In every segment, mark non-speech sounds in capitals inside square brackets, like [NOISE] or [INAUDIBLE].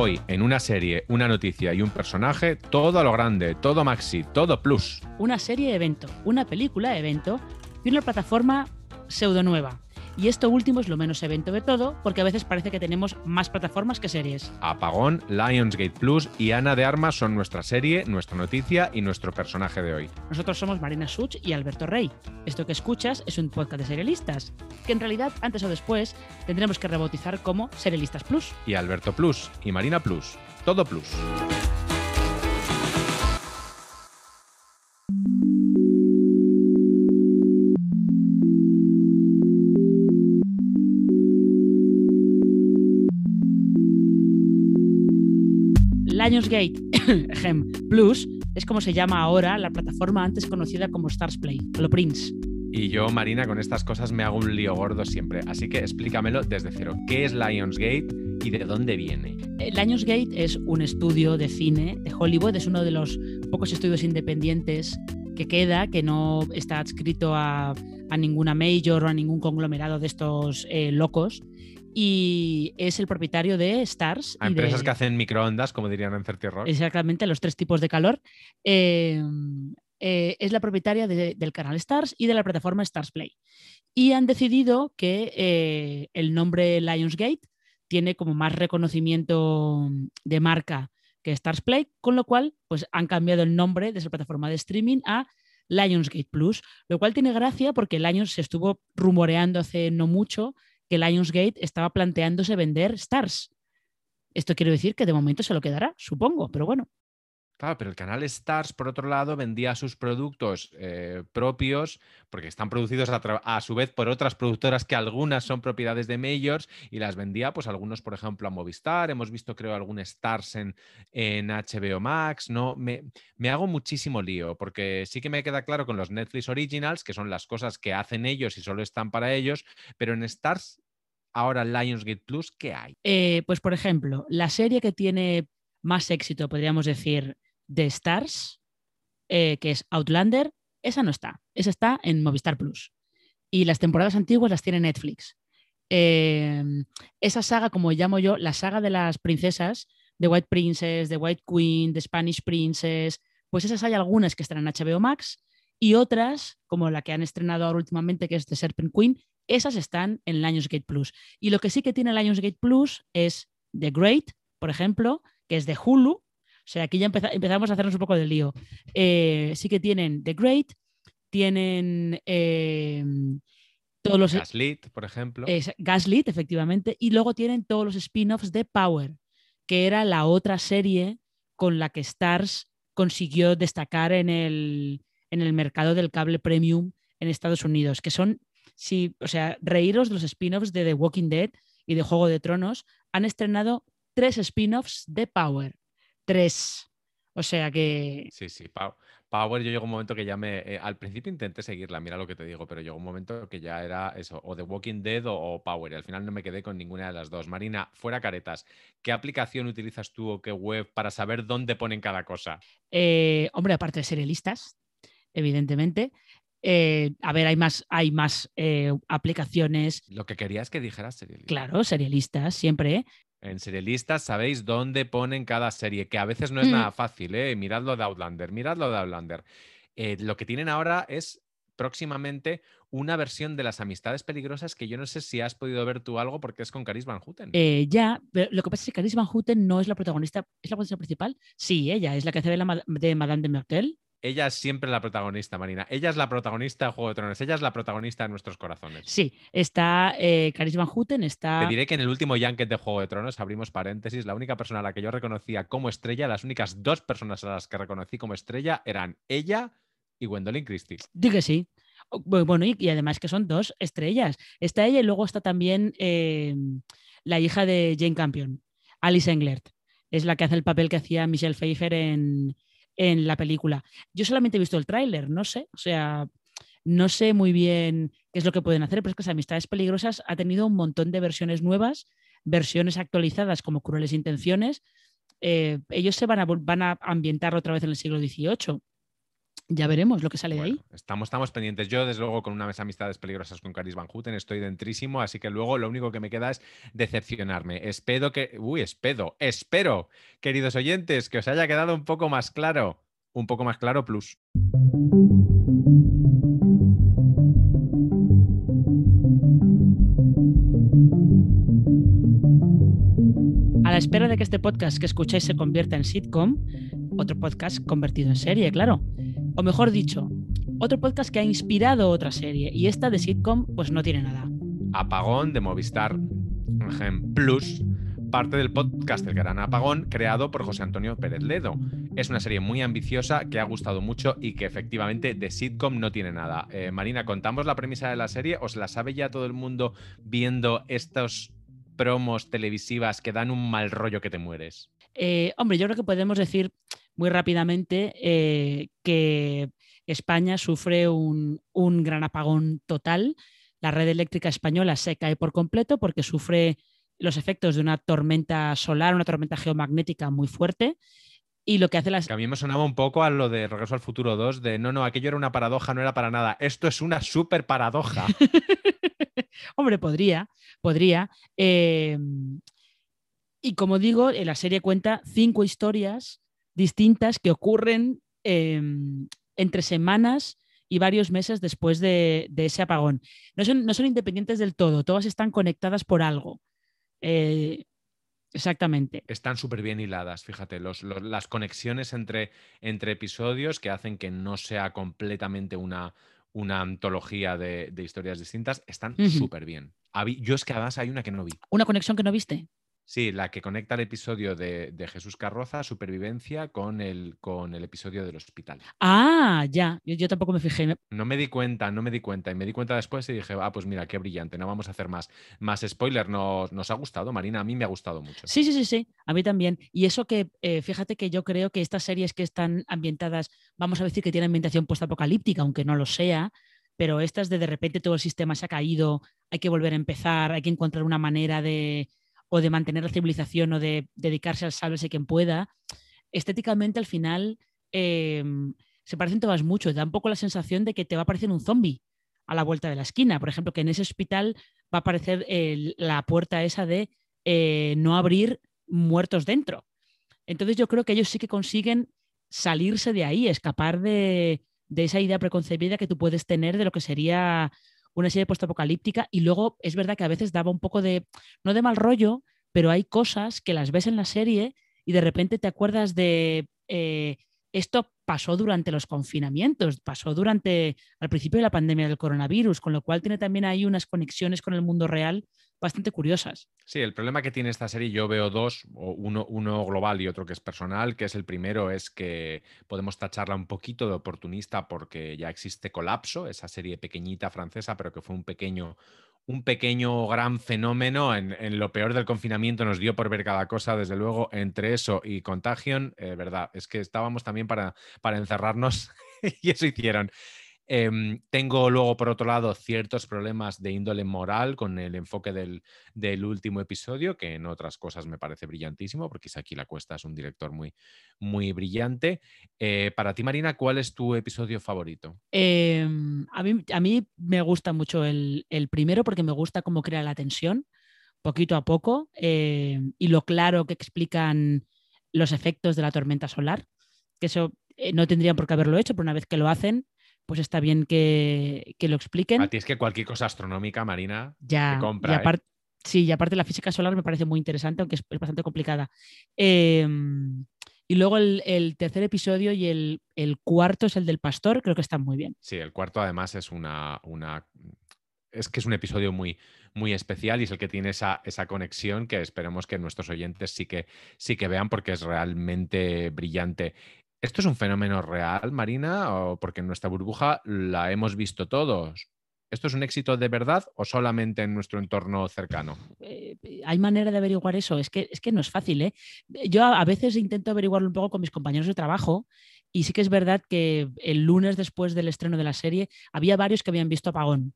Hoy, en una serie, una noticia y un personaje, todo a lo grande, todo maxi, todo plus. Una serie evento, una película evento y una plataforma pseudo nueva. Y esto último es lo menos evento de todo, porque a veces parece que tenemos más plataformas que series. Apagón, Lionsgate Plus y Ana de Armas son nuestra serie, nuestra noticia y nuestro personaje de hoy. Nosotros somos Marina Such y Alberto Rey. Esto que escuchas es un podcast de serialistas, que en realidad antes o después tendremos que rebautizar como Serialistas Plus. Y Alberto Plus y Marina Plus. Todo Plus. Lionsgate [COUGHS] Plus es como se llama ahora la plataforma antes conocida como Stars Play, lo Prince. Y yo, Marina, con estas cosas me hago un lío gordo siempre. Así que explícamelo desde cero. ¿Qué es Lionsgate y de dónde viene? Eh, Lionsgate es un estudio de cine de Hollywood, es uno de los pocos estudios independientes que queda, que no está adscrito a, ninguna major o a ningún conglomerado de estos eh, locos y es el propietario de Stars. A empresas que hacen microondas, como dirían en Certi Exactamente, los tres tipos de calor. Em, eh, es la propietaria del canal Stars y de la plataforma Stars Play. Y han decidido que eh, el nombre Lionsgate tiene como más reconocimiento de marca que Stars Play, con lo cual pues, han cambiado el nombre de esa plataforma de streaming a Lionsgate Plus, lo cual tiene gracia porque Lions se estuvo rumoreando hace no mucho que Lionsgate estaba planteándose vender Stars. Esto quiere decir que de momento se lo quedará, supongo, pero bueno. Claro, pero el canal Stars, por otro lado, vendía sus productos eh, propios, porque están producidos a, su vez por otras productoras que algunas son propiedades de Majors, y las vendía, pues algunos, por ejemplo, a Movistar. Hemos visto, creo, algún Stars en, en HBO Max. No, me, me, hago muchísimo lío, porque sí que me queda claro con los Netflix Originals, que son las cosas que hacen ellos y solo están para ellos, pero en Stars, ahora Lionsgate Plus, ¿qué hay? Eh, pues, por ejemplo, la serie que tiene más éxito, podríamos decir, de Stars, eh, que es Outlander, esa no está. Esa está en Movistar Plus. Y las temporadas antiguas las tiene Netflix. Em, esa saga, como llamo yo, la saga de las princesas, de White Princess, de White Queen, de Spanish Princess, pues esas hay algunas que están en HBO Max y otras, como la que han estrenado ahora últimamente, que es The Serpent Queen, esas están en Lionsgate Plus. Y lo que sí que tiene Lionsgate Plus es The Great, por ejemplo, que es de Hulu, sea, aquí ya empezamos a hacernos un poco de lío. Eh, sí que tienen The Great, tienen eh, todos los... Gaslit, por ejemplo. Gaslit, efectivamente. Y luego tienen todos los spin-offs de Power, que era la otra serie con la que Stars consiguió destacar en el, en el mercado del cable premium en Estados Unidos, que son, sí, o sea, reíros de los spin-offs de The Walking Dead y de Juego de Tronos, han estrenado tres spin-offs de Power tres. O sea que. Sí, sí. Power, yo llegó un momento que ya me. Eh, al principio intenté seguirla, mira lo que te digo, pero llegó un momento que ya era eso, o The Walking Dead o, Power, y al final no me quedé con ninguna de las dos. Marina, fuera caretas, ¿qué aplicación utilizas tú o qué web para saber dónde ponen cada cosa? Eh, hombre, aparte de serialistas, evidentemente. Eh, a ver, hay más, hay más aplicaciones. Lo que quería es que dijeras serialistas. Claro, serialistas, siempre. En serialistas sabéis dónde ponen cada serie, que a veces no es mm. nada fácil, ¿eh? Miradlo de Outlander, miradlo de Outlander. Eh, lo que tienen ahora es próximamente una versión de las amistades peligrosas que yo no sé si has podido ver tú algo porque es con Caris Van Houten. Eh, ya, pero lo que pasa es que Caris Van Houten no es la protagonista, ¿es la protagonista principal? Sí, ella es la que hace de, la, de Madame de Mertel ella es siempre la protagonista, Marina. Ella es la protagonista de Juego de Tronos. Ella es la protagonista de nuestros corazones. Sí, está eh, Caris Van Houten, está... Te diré que en el último Yanket de Juego de Tronos, abrimos paréntesis, la única persona a la que yo reconocía como estrella, las únicas dos personas a las que reconocí como estrella eran ella y Gwendolyn Christie. Dí que sí. Bueno, y, además que son dos estrellas. Está ella y luego está también eh, la hija de Jane Campion, Alice Englert. Es la que hace el papel que hacía Michelle Pfeiffer en, en la película. Yo solamente he visto el tráiler, no sé, o sea, no sé muy bien qué es lo que pueden hacer, pero es que las Amistades Peligrosas ha tenido un montón de versiones nuevas, versiones actualizadas como Crueles Intenciones. Eh, ellos se van a, van a ambientar otra vez en el siglo XVIII. Ya veremos lo que sale de ahí. Estamos, estamos pendientes. Yo, desde luego, con una mesa Amistades Peligrosas con Caris Van Houten, estoy dentrísimo, así que luego lo único que me queda es decepcionarme. Espero que. Uy, espero, espero, queridos oyentes, que os haya quedado un poco más claro. Un poco más claro, plus. A la espera de que este podcast que escucháis se convierta en sitcom, otro podcast convertido en serie, claro. O mejor dicho, otro podcast que ha inspirado otra serie y esta de sitcom pues no tiene nada. Apagón de Movistar Plus, parte del podcast El Gran Apagón, creado por José Antonio Pérez Ledo. Es una serie muy ambiciosa que ha gustado mucho y que efectivamente de sitcom no tiene nada. Eh, Marina, ¿contamos la premisa de la serie? ¿Os la sabe ya todo el mundo viendo estos promos televisivas que dan un mal rollo que te mueres? Eh, hombre, yo creo que podemos decir muy rápidamente eh, que España sufre un, gran apagón total. La red eléctrica española se cae por completo porque sufre los efectos de una tormenta solar, una tormenta geomagnética muy fuerte. Y lo que hace las. Que a mí me sonaba un poco a lo de Regreso al Futuro 2, de no, no, aquello era una paradoja, no era para nada. Esto es una súper paradoja. [LAUGHS] Hombre, podría, podría. Em, y como digo, la serie cuenta cinco historias distintas que ocurren em, entre semanas y varios meses después de, ese apagón. No son, independientes del todo, todas están conectadas por algo. Eh, exactamente. Están súper bien hiladas, fíjate, las conexiones entre, entre, episodios que hacen que no sea completamente una, una antología de, historias distintas, están súper bien. Yo es que además hay una que no vi. ¿Una conexión que no viste? Sí, la que conecta el episodio de, Jesús Carroza, Supervivencia, con el, con el episodio del hospital. Ah, ya, yo, tampoco me fijé. No me di cuenta, no me di cuenta. Y me di cuenta después y dije, ah, pues mira, qué brillante, no vamos a hacer más, más spoiler. Nos, nos ha gustado, Marina, a mí me ha gustado mucho. Sí, sí, sí, sí, a mí también. Y eso que, eh, fíjate que yo creo que estas series que están ambientadas, vamos a decir que tienen ambientación postapocalíptica, aunque no lo sea, pero estas de de repente todo el sistema se ha caído, hay que volver a empezar, hay que encontrar una manera de o de mantener la civilización o de dedicarse al sálvese quien pueda, estéticamente al final em, se parecen todas mucho. Da un poco la sensación de que te va a aparecer un zombie a la vuelta de la esquina. Por ejemplo, que en ese hospital va a aparecer la puerta esa de eh, no abrir muertos dentro. Entonces yo creo que ellos sí que consiguen salirse de ahí, escapar de, de esa idea preconcebida que tú puedes tener de lo que sería una serie postapocalíptica y luego es verdad que a veces daba un poco de, no de mal rollo, pero hay cosas que las ves en la serie y de repente te acuerdas de eh, esto pasó durante los confinamientos, pasó durante al principio de la pandemia del coronavirus, con lo cual tiene también ahí unas conexiones con el mundo real bastante curiosas. Sí, el problema que tiene esta serie, yo veo dos, uno, uno global y otro que es personal, que es el primero, es que podemos tacharla un poquito de oportunista porque ya existe Colapso, esa serie pequeñita francesa, pero que fue un pequeño, un pequeño gran fenómeno. En, lo peor del confinamiento nos dio por ver cada cosa, desde luego, entre eso y Contagion, eh, verdad, es que estábamos también para, para encerrarnos [LAUGHS] y eso hicieron. Em, tengo luego, por otro lado, ciertos problemas de índole moral con el enfoque del, último episodio, que en otras cosas me parece brillantísimo, porque aquí La Cuesta es un director muy, muy brillante. Eh, para ti, Marina, ¿cuál es tu episodio favorito? Em, a, mí, a, mí, me gusta mucho el, primero porque me gusta cómo crea la tensión, poquito a poco, em, y lo claro que explican los efectos de la tormenta solar, que eso eh, no tendrían por qué haberlo hecho, pero una vez que lo hacen, pues está bien que, lo expliquen. A ti es que cualquier cosa astronómica, Marina, ya, compra. ¿eh? Sí, y aparte la física solar me parece muy interesante, aunque es, bastante complicada. Em, y luego el, tercer episodio y el, cuarto es el del pastor, creo que están muy bien. Sí, el cuarto además es una, una es que es un episodio muy, muy especial y es el que tiene esa, esa conexión que esperemos que nuestros oyentes sí que, sí que vean porque es realmente brillante. ¿Esto es un fenómeno real, Marina? ¿O porque en nuestra burbuja la hemos visto todos? ¿Esto es un éxito de verdad o solamente en nuestro entorno cercano? Eh, eh, hay manera de averiguar eso. Es que, es que no es fácil. ¿eh? Yo a veces intento averiguarlo un poco con mis compañeros de trabajo y sí que es verdad que el lunes después del estreno de la serie había varios que habían visto Apagón.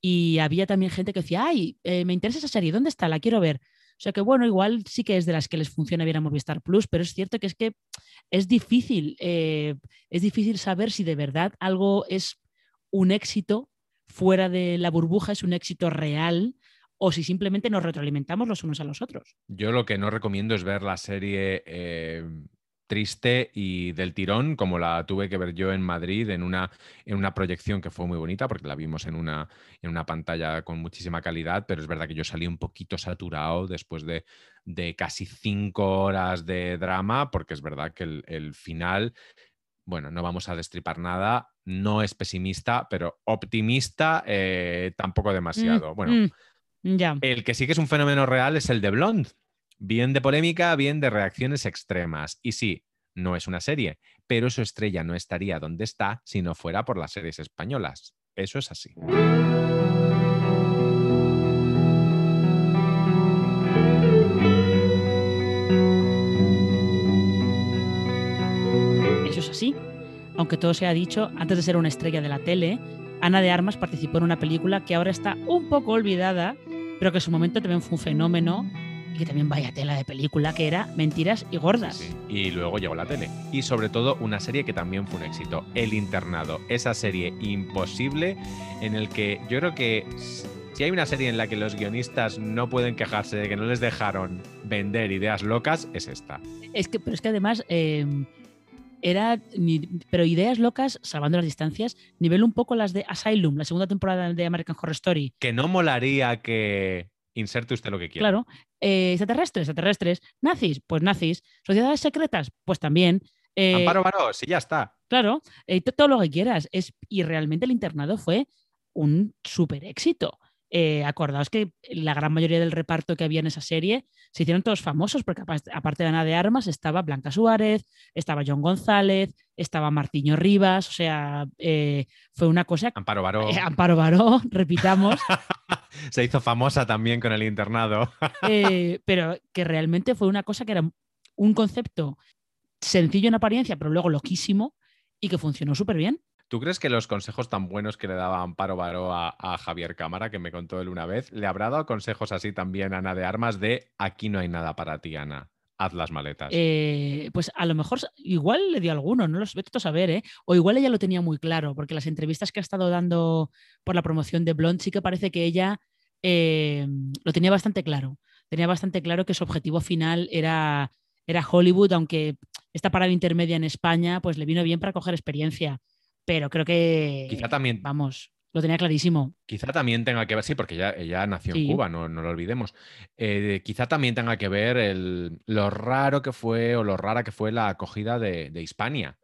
Y había también gente que decía, ay, me interesa esa serie, ¿dónde está? La quiero ver. O sea que bueno, igual sí que es de las que les funciona bien a Movistar Plus, pero es cierto que es que es difícil, eh, es difícil saber si de verdad algo es un éxito fuera de la burbuja, es un éxito real o si simplemente nos retroalimentamos los unos a los otros. Yo lo que no recomiendo es ver la serie eh, triste y del tirón, como la tuve que ver yo en Madrid en una, en una proyección que fue muy bonita, porque la vimos en una, en una pantalla con muchísima calidad, pero es verdad que yo salí un poquito saturado después de, de casi cinco horas de drama, porque es verdad que el, final, bueno, no vamos a destripar nada, no es pesimista, pero optimista eh, tampoco mm, demasiado. bueno, mm, ya. el que sí que es un fenómeno real es el de Blonde Bien de polémica, bien de reacciones extremas. Y sí, no es una serie, pero su estrella no estaría donde está si no fuera por las series españolas. Eso es así. Eso es así. Aunque todo se ha dicho, antes de ser una estrella de la tele, Ana de Armas participó en una película que ahora está un poco olvidada, pero que en su momento también fue un fenómeno y que también vaya tela de película, que era Mentiras y Gordas. Y luego llegó la tele. Y sobre todo una serie que también fue un éxito, El Internado. Esa serie imposible en el que yo creo que si hay una serie en la que los guionistas no pueden quejarse de que no les dejaron vender ideas locas, es esta. Es que, pero es que además... Em, era, pero ideas locas, salvando las distancias, nivel un poco las de Asylum, la segunda temporada de American Horror Story. Que no molaría que inserte usted lo que quiera. Claro. Eh, extraterrestres, extraterrestres. Nazis, pues nazis. Sociedades secretas, pues también. Eh, Amparo Baró, sí, ya está. Claro, eh, todo lo que quieras. Es, y realmente el internado fue un súper éxito. Eh, acordaos que la gran mayoría del reparto que había en esa serie se hicieron todos famosos, porque aparte de Ana de Armas estaba Blanca Suárez, estaba John González, estaba Martiño Rivas, o sea, eh, fue una cosa... Amparo Baró. Eh, Amparo Baró, [LAUGHS] repitamos. [LAUGHS] se hizo famosa también con el internado. [LAUGHS] pero que realmente fue una cosa que era un concepto sencillo en apariencia, pero luego loquísimo y que funcionó súper bien. ¿Tú crees que los consejos tan buenos que le daba Amparo Baró a, Javier Cámara, que me contó él una vez, le habrá dado consejos así también a Ana de Armas de aquí no hay nada para ti, Ana? Haz las maletas. Eh, pues a lo mejor igual le dio alguno, no lo vete a saber, ¿eh? O igual ella lo tenía muy claro, porque las entrevistas que ha estado dando por la promoción de Blonde sí que parece que ella eh, lo tenía bastante claro. Tenía bastante claro que su objetivo final era, era Hollywood, aunque esta parada intermedia en España pues le vino bien para coger experiencia pero creo que. Quizá también. Vamos, lo tenía clarísimo. Quizá también tenga que ver, sí, porque ella, nació en Cuba, no, no, lo olvidemos. Eh, quizá también tenga que ver el, lo raro que fue o lo rara que fue la acogida de, de Hispania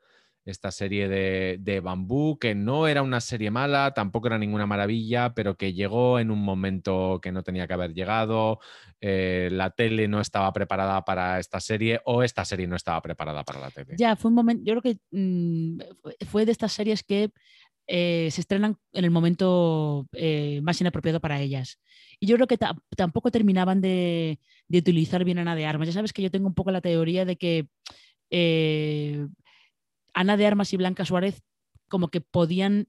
esta serie de, Bambú, que no era una serie mala, tampoco era ninguna maravilla, pero que llegó en un momento que no tenía que haber llegado, eh, la tele no estaba preparada para esta serie o esta serie no estaba preparada para la tele. Ya, fue un momento, yo creo que mm, fue de estas series que eh, se estrenan en el momento eh, más inapropiado para ellas. Y yo creo que tampoco terminaban de, utilizar bien Ana de Armas. Ya sabes que yo tengo un poco la teoría de que Ana de Armas y Blanca Suárez como que podían,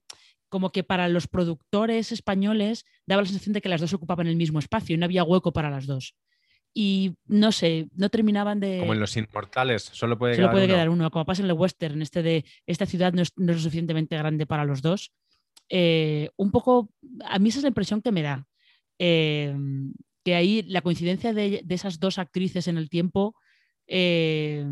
como que para los productores españoles daba la sensación de que las dos ocupaban el mismo espacio y no había hueco para las dos. Y no sé, no terminaban de... Como en Los Inmortales, solo puede, solo quedar, puede uno. quedar uno. Como pasa en el western, este de esta ciudad no es, lo suficientemente grande para los dos. Eh, un poco, a mí esa es la impresión que me da. Eh, que ahí la coincidencia de, esas dos actrices en el tiempo eh,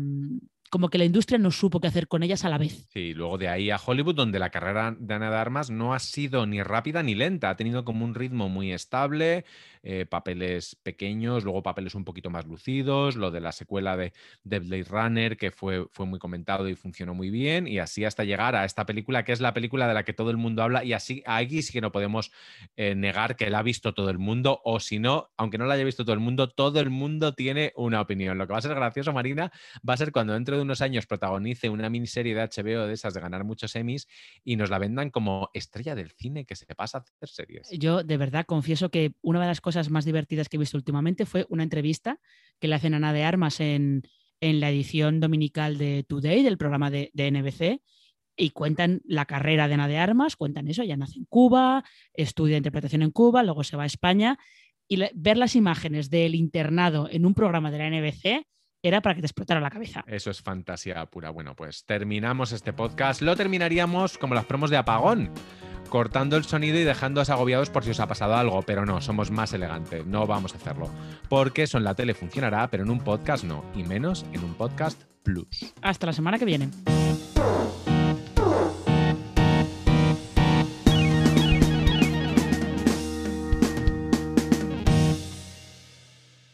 como que la industria no supo qué hacer con ellas a la vez. Sí, luego de ahí a Hollywood, donde la carrera de Ana de Armas no ha sido ni rápida ni lenta, ha tenido como un ritmo muy estable, eh, papeles pequeños, luego papeles un poquito más lucidos, lo de la secuela de, de, Blade Runner, que fue, fue muy comentado y funcionó muy bien, y así hasta llegar a esta película, que es la película de la que todo el mundo habla, y así aquí sí que no podemos eh, negar que la ha visto todo el mundo, o si no, aunque no la haya visto todo el mundo, todo el mundo tiene una opinión. Lo que va a ser gracioso, Marina, va a ser cuando dentro de unos años protagonice una miniserie de HBO de esas de ganar muchos Emmys y nos la vendan como estrella del cine que se pasa a hacer series. Yo de verdad confieso que una de las cosas más divertidas que he visto últimamente fue una entrevista que le hacen a Ana de Armas en, la edición dominical de Today, del programa de, NBC, y cuentan la carrera de Ana de Armas, cuentan eso, ya nace en Cuba, estudia interpretación en Cuba, luego se va a España y ver las imágenes del internado en un programa de la NBC era para que te explotara la cabeza. Eso es fantasía pura. Bueno, pues terminamos este podcast. Lo terminaríamos como las promos de apagón, cortando el sonido y dejándoos agobiados por si os ha pasado algo, pero no, somos más elegantes, no vamos a hacerlo. Porque eso en la tele funcionará, pero en un podcast no, y menos en un podcast plus. Hasta la semana que viene.